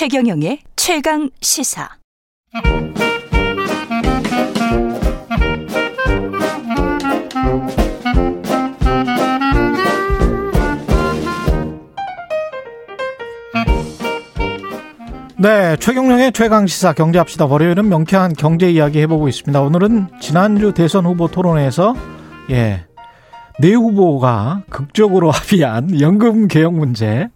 최경영의 최강 시사. 네, 최경령의 최강 시사 경제합시다. 월요일은 명쾌한 경제 이야기 해보고 있습니다. 오늘은 지난주 대선 후보 토론회에서 예, 네 후보가 극적으로 합의한 연금 개혁 문제.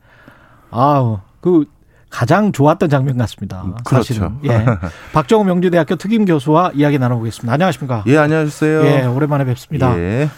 아우, 그 가장 좋았던 장면 같습니다. 그렇죠. 예. 박정우 명지대학교 특임 교수와 이야기 나눠보겠습니다. 안녕하십니까? 예, 안녕하세요. 예, 오랜만에 뵙습니다. 예.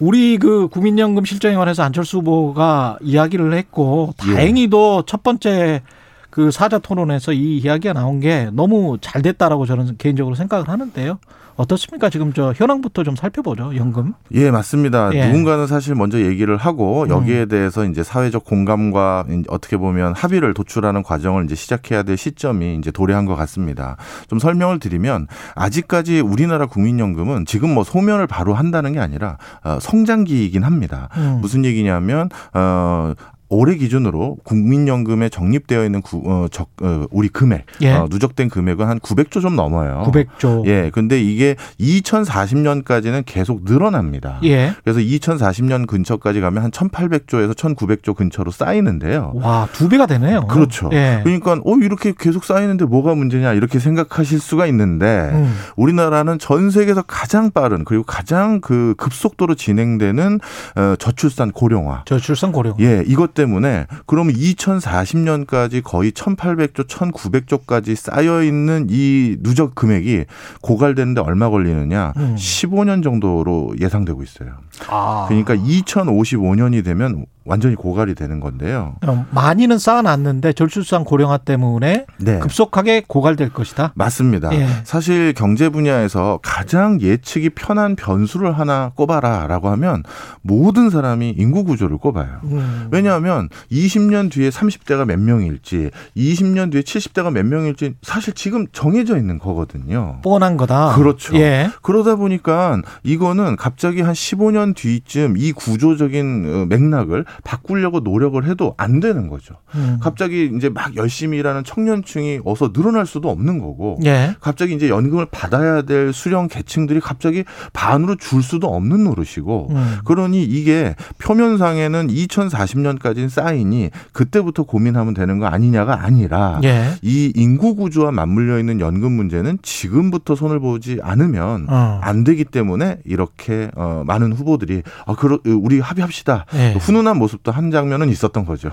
우리 그 국민연금 실정에 관해서 안철수 후보가 이야기를 했고 예. 다행히도 첫 번째 그 사자 토론에서 이 이야기가 나온 게 너무 잘 됐다라고 저는 개인적으로 생각을 하는데요. 어떻습니까? 지금 저 현황부터 좀 살펴보죠. 연금. 예, 맞습니다. 예. 음. 누군가는 사실 먼저 얘기를 하고 여기에 대해서 이제 사회적 공감과 어떻게 보면 합의를 도출하는 과정을 이제 시작해야 될 시점이 이제 도래한 것 같습니다. 좀 설명을 드리면 아직까지 우리나라 국민연금은 지금 뭐 소멸을 바로 한다는 게 아니라 어, 성장기이긴 합니다. 음. 무슨 얘기냐면 어 올해 기준으로 국민연금에 적립되어 있는 구, 어, 적, 어, 우리 금액, 예. 어, 누적된 금액은 한 900조 좀 넘어요. 900조. 예, 근데 이게 2040년까지는 계속 늘어납니다. 예. 그래서 2040년 근처까지 가면 한 1,800조에서 1,900조 근처로 쌓이는데요. 와, 두 배가 되네요. 그렇죠. 예. 그러니까 어 이렇게 계속 쌓이는데 뭐가 문제냐 이렇게 생각하실 수가 있는데 음. 우리나라는 전 세계에서 가장 빠른 그리고 가장 그 급속도로 진행되는 어, 저출산 고령화. 저출산 고령. 예, 이것 때문에 그러면 2040년까지 거의 1,800조, 1,900조까지 쌓여 있는 이 누적 금액이 고갈되는데 얼마 걸리느냐? 음. 15년 정도로 예상되고 있어요. 아. 그러니까 2055년이 되면 완전히 고갈이 되는 건데요. 어, 많이는 쌓아놨는데 저출산 고령화 때문에 네. 급속하게 고갈될 것이다. 맞습니다. 예. 사실 경제 분야에서 가장 예측이 편한 변수를 하나 꼽아라라고 하면 모든 사람이 인구 구조를 꼽아요. 음. 왜냐하면 20년 뒤에 30대가 몇 명일지, 20년 뒤에 70대가 몇 명일지 사실 지금 정해져 있는 거거든요. 뻔한 거다. 그렇죠. 예. 그러다 보니까 이거는 갑자기 한 15년 뒤쯤 이 구조적인 어, 맥락을 바꾸려고 노력을 해도 안 되는 거죠. 음. 갑자기 이제 막 열심히 일하는 청년층이 어서 늘어날 수도 없는 거고 예. 갑자기 이제 연금을 받아야 될 수령 계층들이 갑자기 반으로 줄 수도 없는 노릇이고 음. 그러니 이게 표면상에는 2040년까지는 쌓이니 그때부터 고민하면 되는 거 아니냐가 아니라 예. 이 인구 구조와 맞물려 있는 연금 문제는 지금부터 손을 보지 않으면 어. 안 되기 때문에 이렇게 어, 많은 후보들이 아, 그러, 우리 합의합시다. 예. 훈훈한 모습도 한 장면은 있었던 거죠.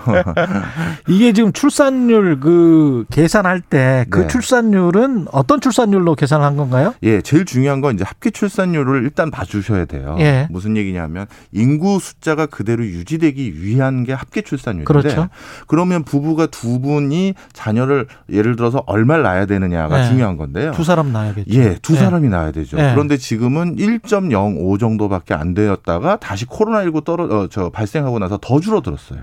이게 지금 출산율 그 계산할 때그 네. 출산율은 어떤 출산율로 계산한 건가요? 예, 제일 중요한 건 이제 합계 출산율을 일단 봐주셔야 돼요. 예. 무슨 얘기냐면 인구 숫자가 그대로 유지되기 위한 게 합계 출산율인데 그렇죠. 그러면 부부가 두 분이 자녀를 예를 들어서 얼마를 낳아야 되느냐가 네. 중요한 건데요. 두 사람 낳아야겠죠. 예, 두 예. 사람이 낳아야 되죠. 네. 그런데 지금은 1.05 정도밖에 안 되었다가 다시 코로나19 떨어 어, 저 발생하고 나서 더 줄어들었어요.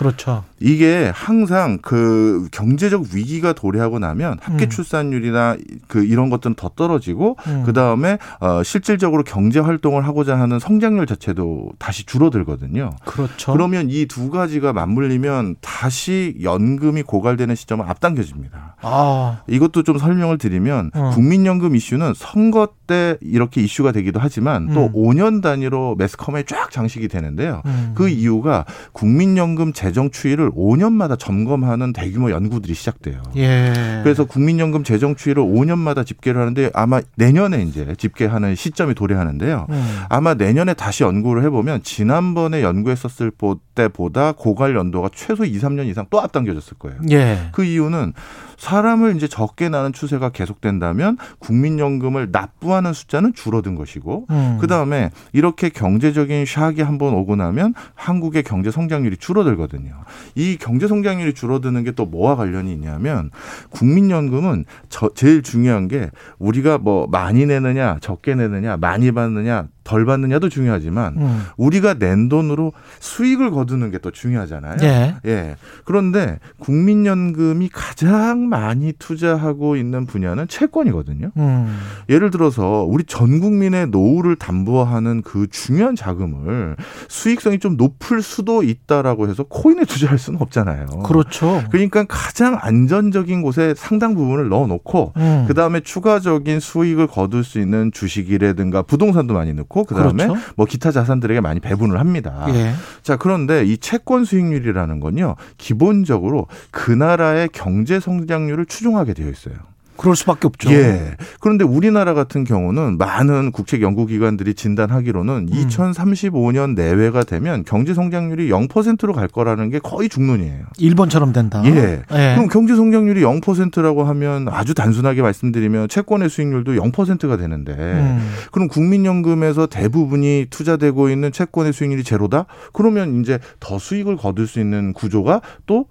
그렇죠. 이게 항상 그 경제적 위기가 도래하고 나면 합계 음. 출산율이나 그 이런 것들은 더 떨어지고 음. 그 다음에 어 실질적으로 경제 활동을 하고자 하는 성장률 자체도 다시 줄어들거든요. 그렇죠. 그러면 이 두 가지가 맞물리면 다시 연금이 고갈되는 시점은 앞당겨집니다. 아, 이것도 좀 설명을 드리면 어. 국민연금 이슈는 선거 때 이렇게 이슈가 되기도 하지만 또 음. 5년 단위로 매스컴에 쫙 장식이 되는데요. 음. 그 이유가 국민연금 재정 추이를 5년마다 점검하는 대규모 연구들이 시작돼요. 예. 그래서 국민연금 재정 추이를 5년마다 집계를 하는데 아마 내년에 이제 집계하는 시점이 도래하는데요. 음. 아마 내년에 다시 연구를 해보면 지난번에 연구했었을 때보다 고갈 연도가 최소 2, 3년 이상 또 앞당겨졌을 거예요. 예. 그 이유는 사람을 이제 적게 낳는 추세가 계속된다면 국민연금을 납부하는 숫자는 줄어든 것이고 음. 그 다음에 이렇게 경제적인 샥이 한번 오고 나면 한국의 경제 성장률이 줄어들거든요. 이 경제 성장률이 줄어드는 게 또 뭐와 관련이 있냐면 국민연금은 저, 제일 중요한 게 우리가 뭐 많이 내느냐 적게 내느냐 많이 받느냐 덜 받느냐도 중요하지만 음. 우리가 낸 돈으로 수익을 거두는 게 또 중요하잖아요. 예. 예. 그런데 국민연금이 가장 많이 투자하고 있는 분야는 채권이거든요. 음. 예를 들어서 우리 전 국민의 노후를 담보하는 그 중요한 자금을 수익성이 좀 높을 수도 있다라고 해서 코인에 투자할 수는 없잖아요. 그렇죠. 그러니까 가장 안전적인 곳에 상당 부분을 넣어놓고 음. 그 다음에 추가적인 수익을 거둘 수 있는 주식이라든가 부동산도 많이 넣고 그 다음에 그렇죠. 뭐 기타 자산들에게 많이 배분을 합니다. 예. 자 그런데 이 채권 수익률이라는 건요 기본적으로 그 나라의 경제 성장률을 추종하게 되어 있어요. 그럴 수밖에 없죠. 예. 그런데 우리나라 같은 경우는 많은 국책 연구기관들이 진단하기로는 음. 2035년 내외가 되면 경제 성장률이 0%로 갈 거라는 게 거의 중론이에요. 일본처럼 된다. 예. 예. 그럼 경제 성장률이 0%라고 하면 아주 단순하게 말씀드리면 채권의 수익률도 0%가 되는데 음. 그럼 국민연금에서 대부분이 투자되고 있는 채권의 수익률이 제로다? 그러면 이제 더 수익을 거둘 수 있는 구조가 또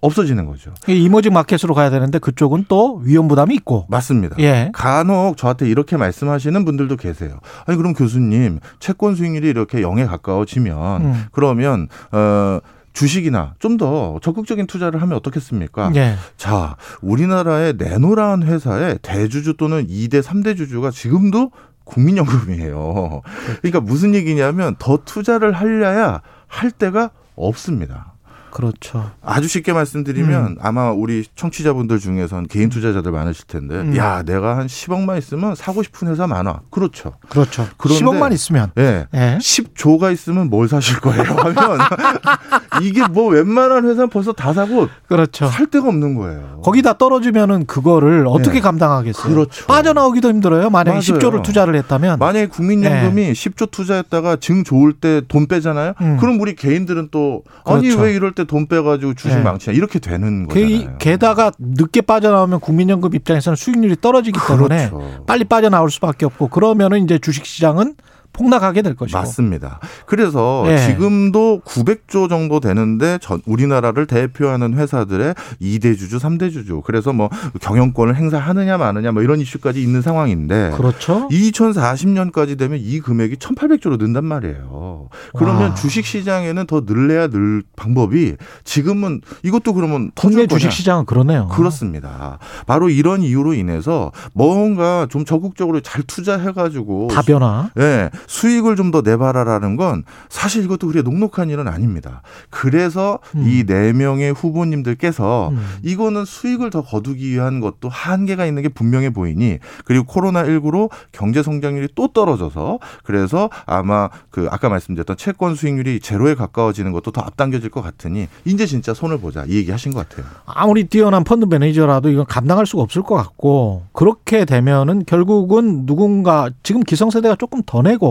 없어지는 거죠. 이모직 마켓으로 가야 되는데 그쪽은 또 위험 부담이 있고. 맞습니다. 예. 간혹 저한테 이렇게 말씀하시는 분들도 계세요. 아니 그럼 교수님 채권 수익률이 이렇게 0에 가까워지면 음. 그러면 어 주식이나 좀 더 적극적인 투자를 하면 어떻겠습니까? 예. 자, 우리나라의 네노라는 회사의 대주주 또는 2대, 3대 주주가 지금도 국민연금이에요. 그러니까 무슨 얘기냐면 더 투자를 하려야 할 때가 없습니다. 그렇죠. 아주 쉽게 말씀드리면 음. 아마 우리 청취자분들 중에선 개인 투자자들 많으실 텐데, 음. 야, 내가 한 10억만 있으면 사고 싶은 회사 많아. 그렇죠. 그렇죠. 그런데 10억만 있으면. 예. 네. 네. 10조가 있으면 뭘 사실 거예요? 하면 이게 뭐 웬만한 회사는 벌써 다 사고 그렇죠. 살 데가 없는 거예요. 거기다 떨어지면은 그거를 어떻게 네. 감당하겠어요? 그렇죠. 빠져나오기도 힘들어요. 만약에 맞아요. 10조를 투자를 했다면. 만약에 국민연금이 네. 10조 투자했다가 증 좋을 때 돈 빼잖아요. 음. 그럼 우리 개인들은 또 아니 그렇죠. 왜 이럴 때돈 빼가지고 주식 네. 망치냐 이렇게 되는 거잖아요. 게 다가 늦게 빠져나오면 국민연금 입장에서는 수익률이 떨어지기 때문에 그렇죠. 빨리 빠져나올 수밖에 없고 그러면은 이제 주식시장은 폭락하게 될 것이고. 맞습니다. 그래서 네. 지금도 900조 정도 되는데 전 우리나라를 대표하는 회사들의 2대 주주, 3대 주주. 그래서 뭐 경영권을 행사하느냐 마느냐 뭐 이런 이슈까지 있는 상황인데 그렇죠. 2040년까지 되면 이 금액이 1,800조로 는단 말이에요. 그러면 와. 주식 시장에는 더 늘래야 늘 방법이 지금은 이것도 그러면 국내 주식 시장은 그러네요. 그렇습니다. 바로 이런 이유로 인해서 뭔가 좀 적극적으로 잘 투자해 가지고 다변화. 예. 네, 수익을 좀 더 내봐라라는 건 사실 이것도 그리 녹록한 일은 아닙니다. 그래서 음. 이네 명의 후보님들께서 음. 이거는 수익을 더 거두기 위한 것도 한계가 있는 게 분명해 보이니 그리고 코로나 19로 경제 성장률이 또 떨어져서 그래서 아마 그 아까 말씀드렸던 채권 수익률이 제로에 가까워지는 것도 더 앞당겨질 것 같으니 이제 진짜 손을 보자 이 얘기 하신 것 같아요. 아무리 뛰어난 펀드 매니저라도 이건 감당할 수가 없을 것 같고 그렇게 되면은 결국은 누군가 지금 기성세대가 조금 더 내고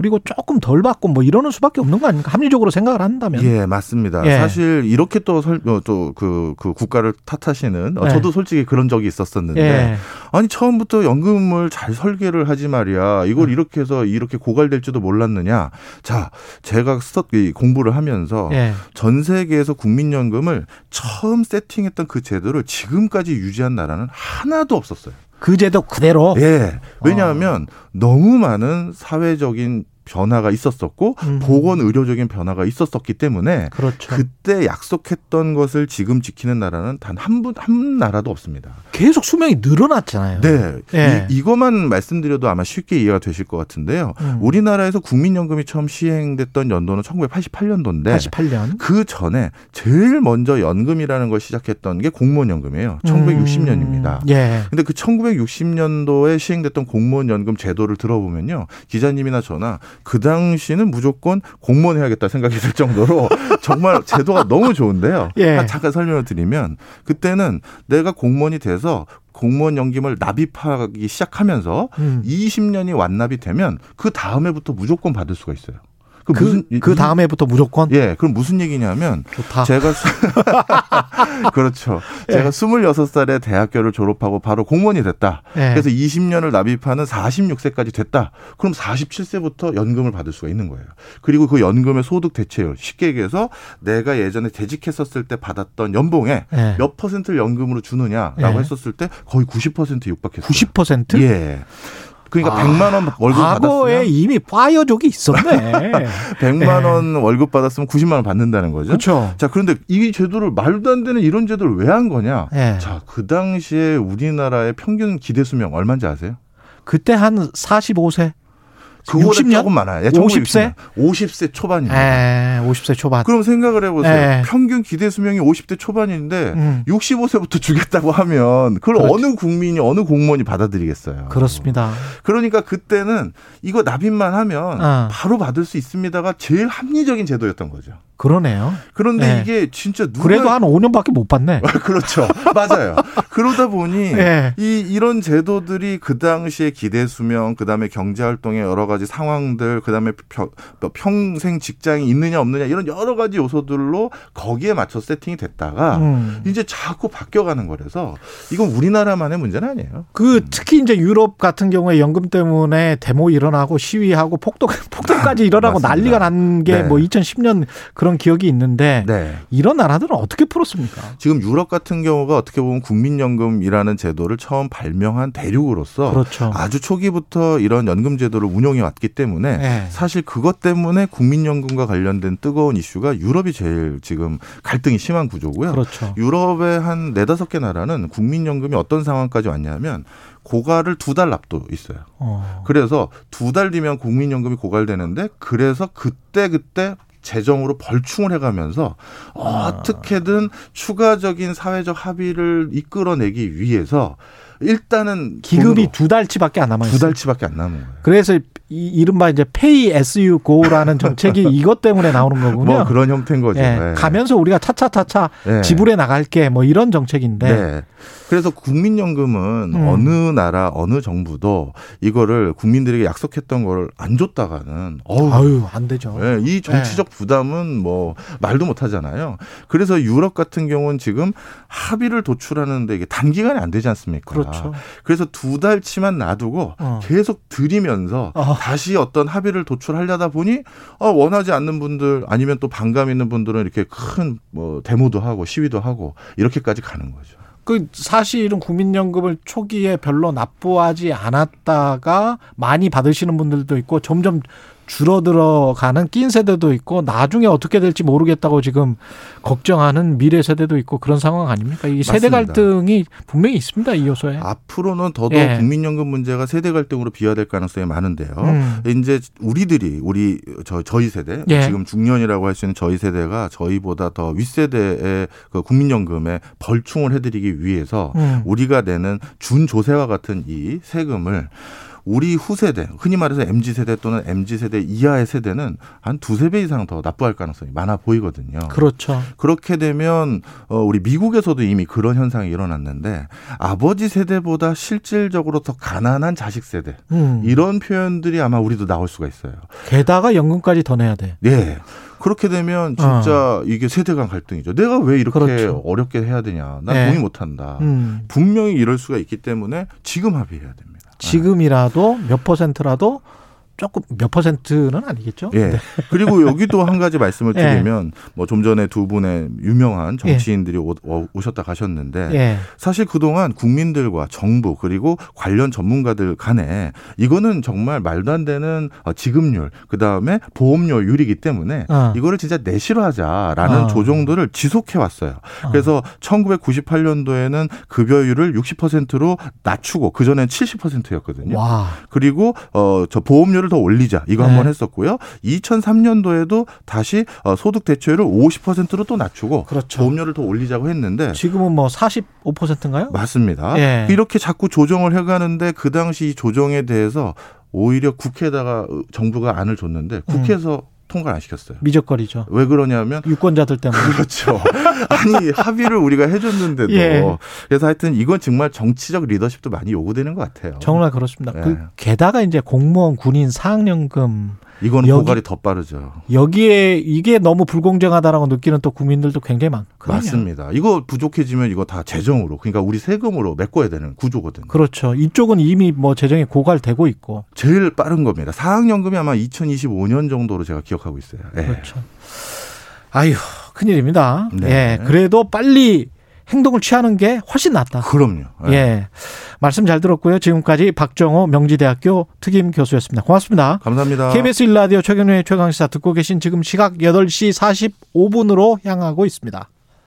그리고 조금 덜 받고 뭐 이러는 수밖에 없는 거 아닙니까? 합리적으로 생각을 한다면. 예, 맞습니다. 예. 사실 이렇게 또 또그 그 국가를 탓하시는 어, 예. 저도 솔직히 그런 적이 있었었는데 예. 아니 처음부터 연금을 잘 설계를 하지 말이야. 이걸 음. 이렇게 해서 이렇게 고갈될지도 몰랐느냐. 자, 제가 스터 공부를 하면서 예. 전 세계에서 국민연금을 처음 세팅했던 그 제도를 지금까지 유지한 나라는 하나도 없었어요. 그 제도 그대로. 예. 왜냐하면 어. 너무 많은 사회적인 변화가 있었었고 음. 보건 의료적인 변화가 있었었기 때문에 그렇죠. 그때 약속했던 것을 지금 지키는 나라는 단 한분한 나라도 없습니다. 계속 수명이 늘어났잖아요. 네, 네. 이, 것만 말씀드려도 아마 쉽게 이해가 되실 것 같은데요. 음. 우리나라에서 국민연금이 처음 시행됐던 연도는 1988년도인데 88년. 그 전에 제일 먼저 연금이라는 걸 시작했던 게 공무원 연금이에요. 1960년입니다. 음. 예. 근데 그 1960년도에 시행됐던 공무원 연금 제도를 들어보면요, 기자님이나 저나 그 당시는 무조건 공무원 해야겠다 생각이 들 정도로 정말 제도가 너무 좋은데요. 예. 잠깐 설명을 드리면 그때는 내가 공무원이 돼서 공무원 연금을 납입하기 시작하면서 음. 20년이 완납이 되면 그 다음에부터 무조건 받을 수가 있어요. 그, 그 무슨 그 다음에부터 무조건? 예. 그럼 무슨 얘기냐면 좋다. 제가 그렇죠. 예. 제가 26살에 대학교를 졸업하고 바로 공무원이 됐다. 예. 그래서 20년을 납입하는 46세까지 됐다. 그럼 47세부터 연금을 받을 수가 있는 거예요. 그리고 그 연금의 소득 대체율 쉽게 얘기해서 내가 예전에 재직했었을 때 받았던 연봉에 예. 몇 퍼센트를 연금으로 주느냐라고 예. 했었을 때 거의 90% 육박했어요. 90%? 예. 그러니까 아, 100만 원 월급 과거에 받았으면 이미 FIRE족이 있었네. 100만 원 월급 받았으면 90만 원 받는다는 거죠. 그렇죠. 자, 그런데 이 제도를 말도 안 되는 이런 제도를 왜 한 거냐? 네. 자, 그 당시에 우리나라의 평균 기대 수명 얼마인지 아세요? 그때 한 45세 그거보다 60년? 조금 많아요. 예, 50세? 50세 초반입니다. 에, 50세 초반. 그럼 생각을 해보세요. 에. 평균 기대 수명이 50대 초반인데 음. 65세부터 주겠다고 하면 그걸 그렇지. 어느 국민이 어느 공무원이 받아들이겠어요. 그렇습니다. 그러니까 그때는 이거 납입만 하면 아. 바로 받을 수 있습니다가 제일 합리적인 제도였던 거죠. 그러네요. 그런데 네. 이게 진짜 누가 그래도 한 5년밖에 못 받네. 그렇죠. 맞아요. 그러다 보니 예. 이 이런 제도들이 그 당시에 기대 수명, 그다음에 경제 활동의 여러 가지 상황들, 그다음에 평, 뭐 평생 직장이 있느냐 없느냐 이런 여러 가지 요소들로 거기에 맞춰 세팅이 됐다가 음. 이제 자꾸 바뀌어 가는 거라서 이건 우리나라만의 문제는 아니에요. 그 특히 이제 유럽 같은 경우에 연금 때문에 데모 일어나고 시위하고 폭동 폭동까지 일어나고. 난리가 난게 네. 뭐 2010년 그런 기억이 있는데 네. 이런 나라들은 어떻게 풀었습니까? 지금 유럽 같은 경우가 어떻게 보면 국민연금이라는 제도를 처음 발명한 대륙으로서 그렇죠. 아주 초기부터 이런 연금 제도를 운영해 왔기 때문에 네. 사실 그것 때문에 국민연금과 관련된 뜨거운 이슈가 유럽이 제일 지금 갈등이 심한 구조고요. 그렇죠. 유럽의 한 네다섯 개 나라는 국민연금이 어떤 상황까지 왔냐면 고갈을 두달 납도 있어요. 어. 그래서 두 달 뒤면 국민연금이 고갈되는데 그래서 그때 그때 재정으로 벌충을 해가면서 어떻게든 추가적인 사회적 합의를 이끌어내기 위해서 일단은 기금이 두 달치밖에 안 남아 있어요. 두 달치밖에 안 남은 거예요. 그래서 이, 이른바 이제 Pay as you go라는 정책이 이것 때문에 나오는 거군요. 뭐 그런 형태인 거죠. 예, 네. 가면서 우리가 차차차차 네. 지불해 나갈게 뭐 이런 정책인데 네. 그래서 국민연금은 음. 어느 나라 어느 정부도 이거를 국민들에게 약속했던 걸 안 줬다가는 어우 아유 안 되죠. 예, 이 정치적 부담은 뭐 말도 못 하잖아요. 그래서 유럽 같은 경우는 지금 합의를 도출하는데 이게 단기간에 안 되지 않습니까? 그렇죠. 그래서 두 달치만 놔두고 어. 계속 들이면서 어. 다시 어떤 합의를 도출하려다 보니 어, 원하지 않는 분들 아니면 또 반감 있는 분들은 이렇게 큰 뭐 데모도 하고 시위도 하고 이렇게까지 가는 거죠. 그 사실은 국민연금을 초기에 별로 납부하지 않았다가 많이 받으시는 분들도 있고 점점 줄어들어가는 낀 세대도 있고 나중에 어떻게 될지 모르겠다고 지금 걱정하는 미래 세대도 있고 그런 상황 아닙니까? 이 세대 맞습니다. 갈등이 분명히 있습니다 이 요소에. 앞으로는 더더 예. 국민연금 문제가 세대 갈등으로 비화될 가능성이 많은데요. 음. 이제 우리들이 우리 저 저희 세대 예. 지금 중년이라고 할 수 있는 저희 세대가 저희보다 더 윗세대의 그 국민연금에 벌충을 해드리기 위해서 음. 우리가 내는 준조세와 같은 이 세금을 우리 후세대, 흔히 말해서 MZ 세대 또는 MZ 세대 이하의 세대는 한 두세 배 이상 더 납부할 가능성이 많아 보이거든요. 그렇죠. 그렇게 되면 어 우리 미국에서도 이미 그런 현상이 일어났는데 아버지 세대보다 실질적으로 더 가난한 자식 세대 음. 이런 표현들이 아마 우리도 나올 수가 있어요. 게다가 연금까지 더 내야 돼. 네. 그렇게 되면 진짜 이게 세대 간 갈등이죠. 내가 왜 이렇게 어. 그렇죠. 어렵게 해야 되냐. 난 네. 동의 못 한다. 음. 분명히 이럴 수가 있기 때문에 지금 합의해야 됩니다. 지금이라도 몇 퍼센트라도 조금 몇 퍼센트는 아니겠죠? 예. 그리고 여기도 한 가지 말씀을 예. 드리면 뭐좀 전에 두 분의 유명한 정치인들이 오, 오셨다 가셨는데 예. 사실 그동안 국민들과 정부 그리고 관련 전문가들 간에 이거는 정말 말도 안 되는 어, 지급률 그다음에 보험료율이기 때문에 어. 이거를 진짜 내실화하자라는 어. 조정들을 지속해 왔어요. 어. 그래서 1998년도에는 급여율을 60%로 낮추고 그 전엔 70%였거든요. 와. 그리고 어저 보험료를 더 올리자 이거 네. 한번 했었고요. 2003년도에도 다시 어, 소득 대체율을 50%로 또 낮추고 그렇죠. 보험료를 더 올리자고 했는데 지금은 뭐 45%인가요? 맞습니다. 예. 이렇게 자꾸 조정을 해가는데 그 당시 이 조정에 대해서 오히려 국회에다가 정부가 안을 줬는데 국회에서 통과를 안 시켰어요. 미적거리죠. 왜 그러냐면 유권자들 때문에. 그렇죠. 아니 합의를 우리가 해줬는데도 예. 그래서 하여튼 이건 정말 정치적 리더십도 많이 요구되는 것 같아요. 정말 그렇습니다. 예. 그 게다가 이제 공무원, 군인 사학연금 이거는 여기- 고갈이 더 빠르죠. 여기에 이게 너무 불공정하다라고 느끼는 또 국민들도 굉장히 많거든요. 맞습니다. 이거 부족해지면 이거 다 재정으로 그러니까 우리 세금으로 메꿔야 되는 구조거든요. 그렇죠. 이쪽은 이미 뭐 재정이 고갈되고 있고. 제일 빠른 겁니다. 사학연금이 아마 2025년 정도로 제가 기억하고 있어요. 예. 그렇죠. 아유, 큰일입니다. 네. 예. 그래도 빨리 행동을 취하는 게 훨씬 낫다. 그럼요. 예. 예. 말씀 잘 들었고요. 지금까지 박정호 명지대학교 특임 교수였습니다. 고맙습니다. 감사합니다. KBS 일라디오 최경련의 최강시사 듣고 계신 지금 시각 8시 45분으로 향하고 있습니다.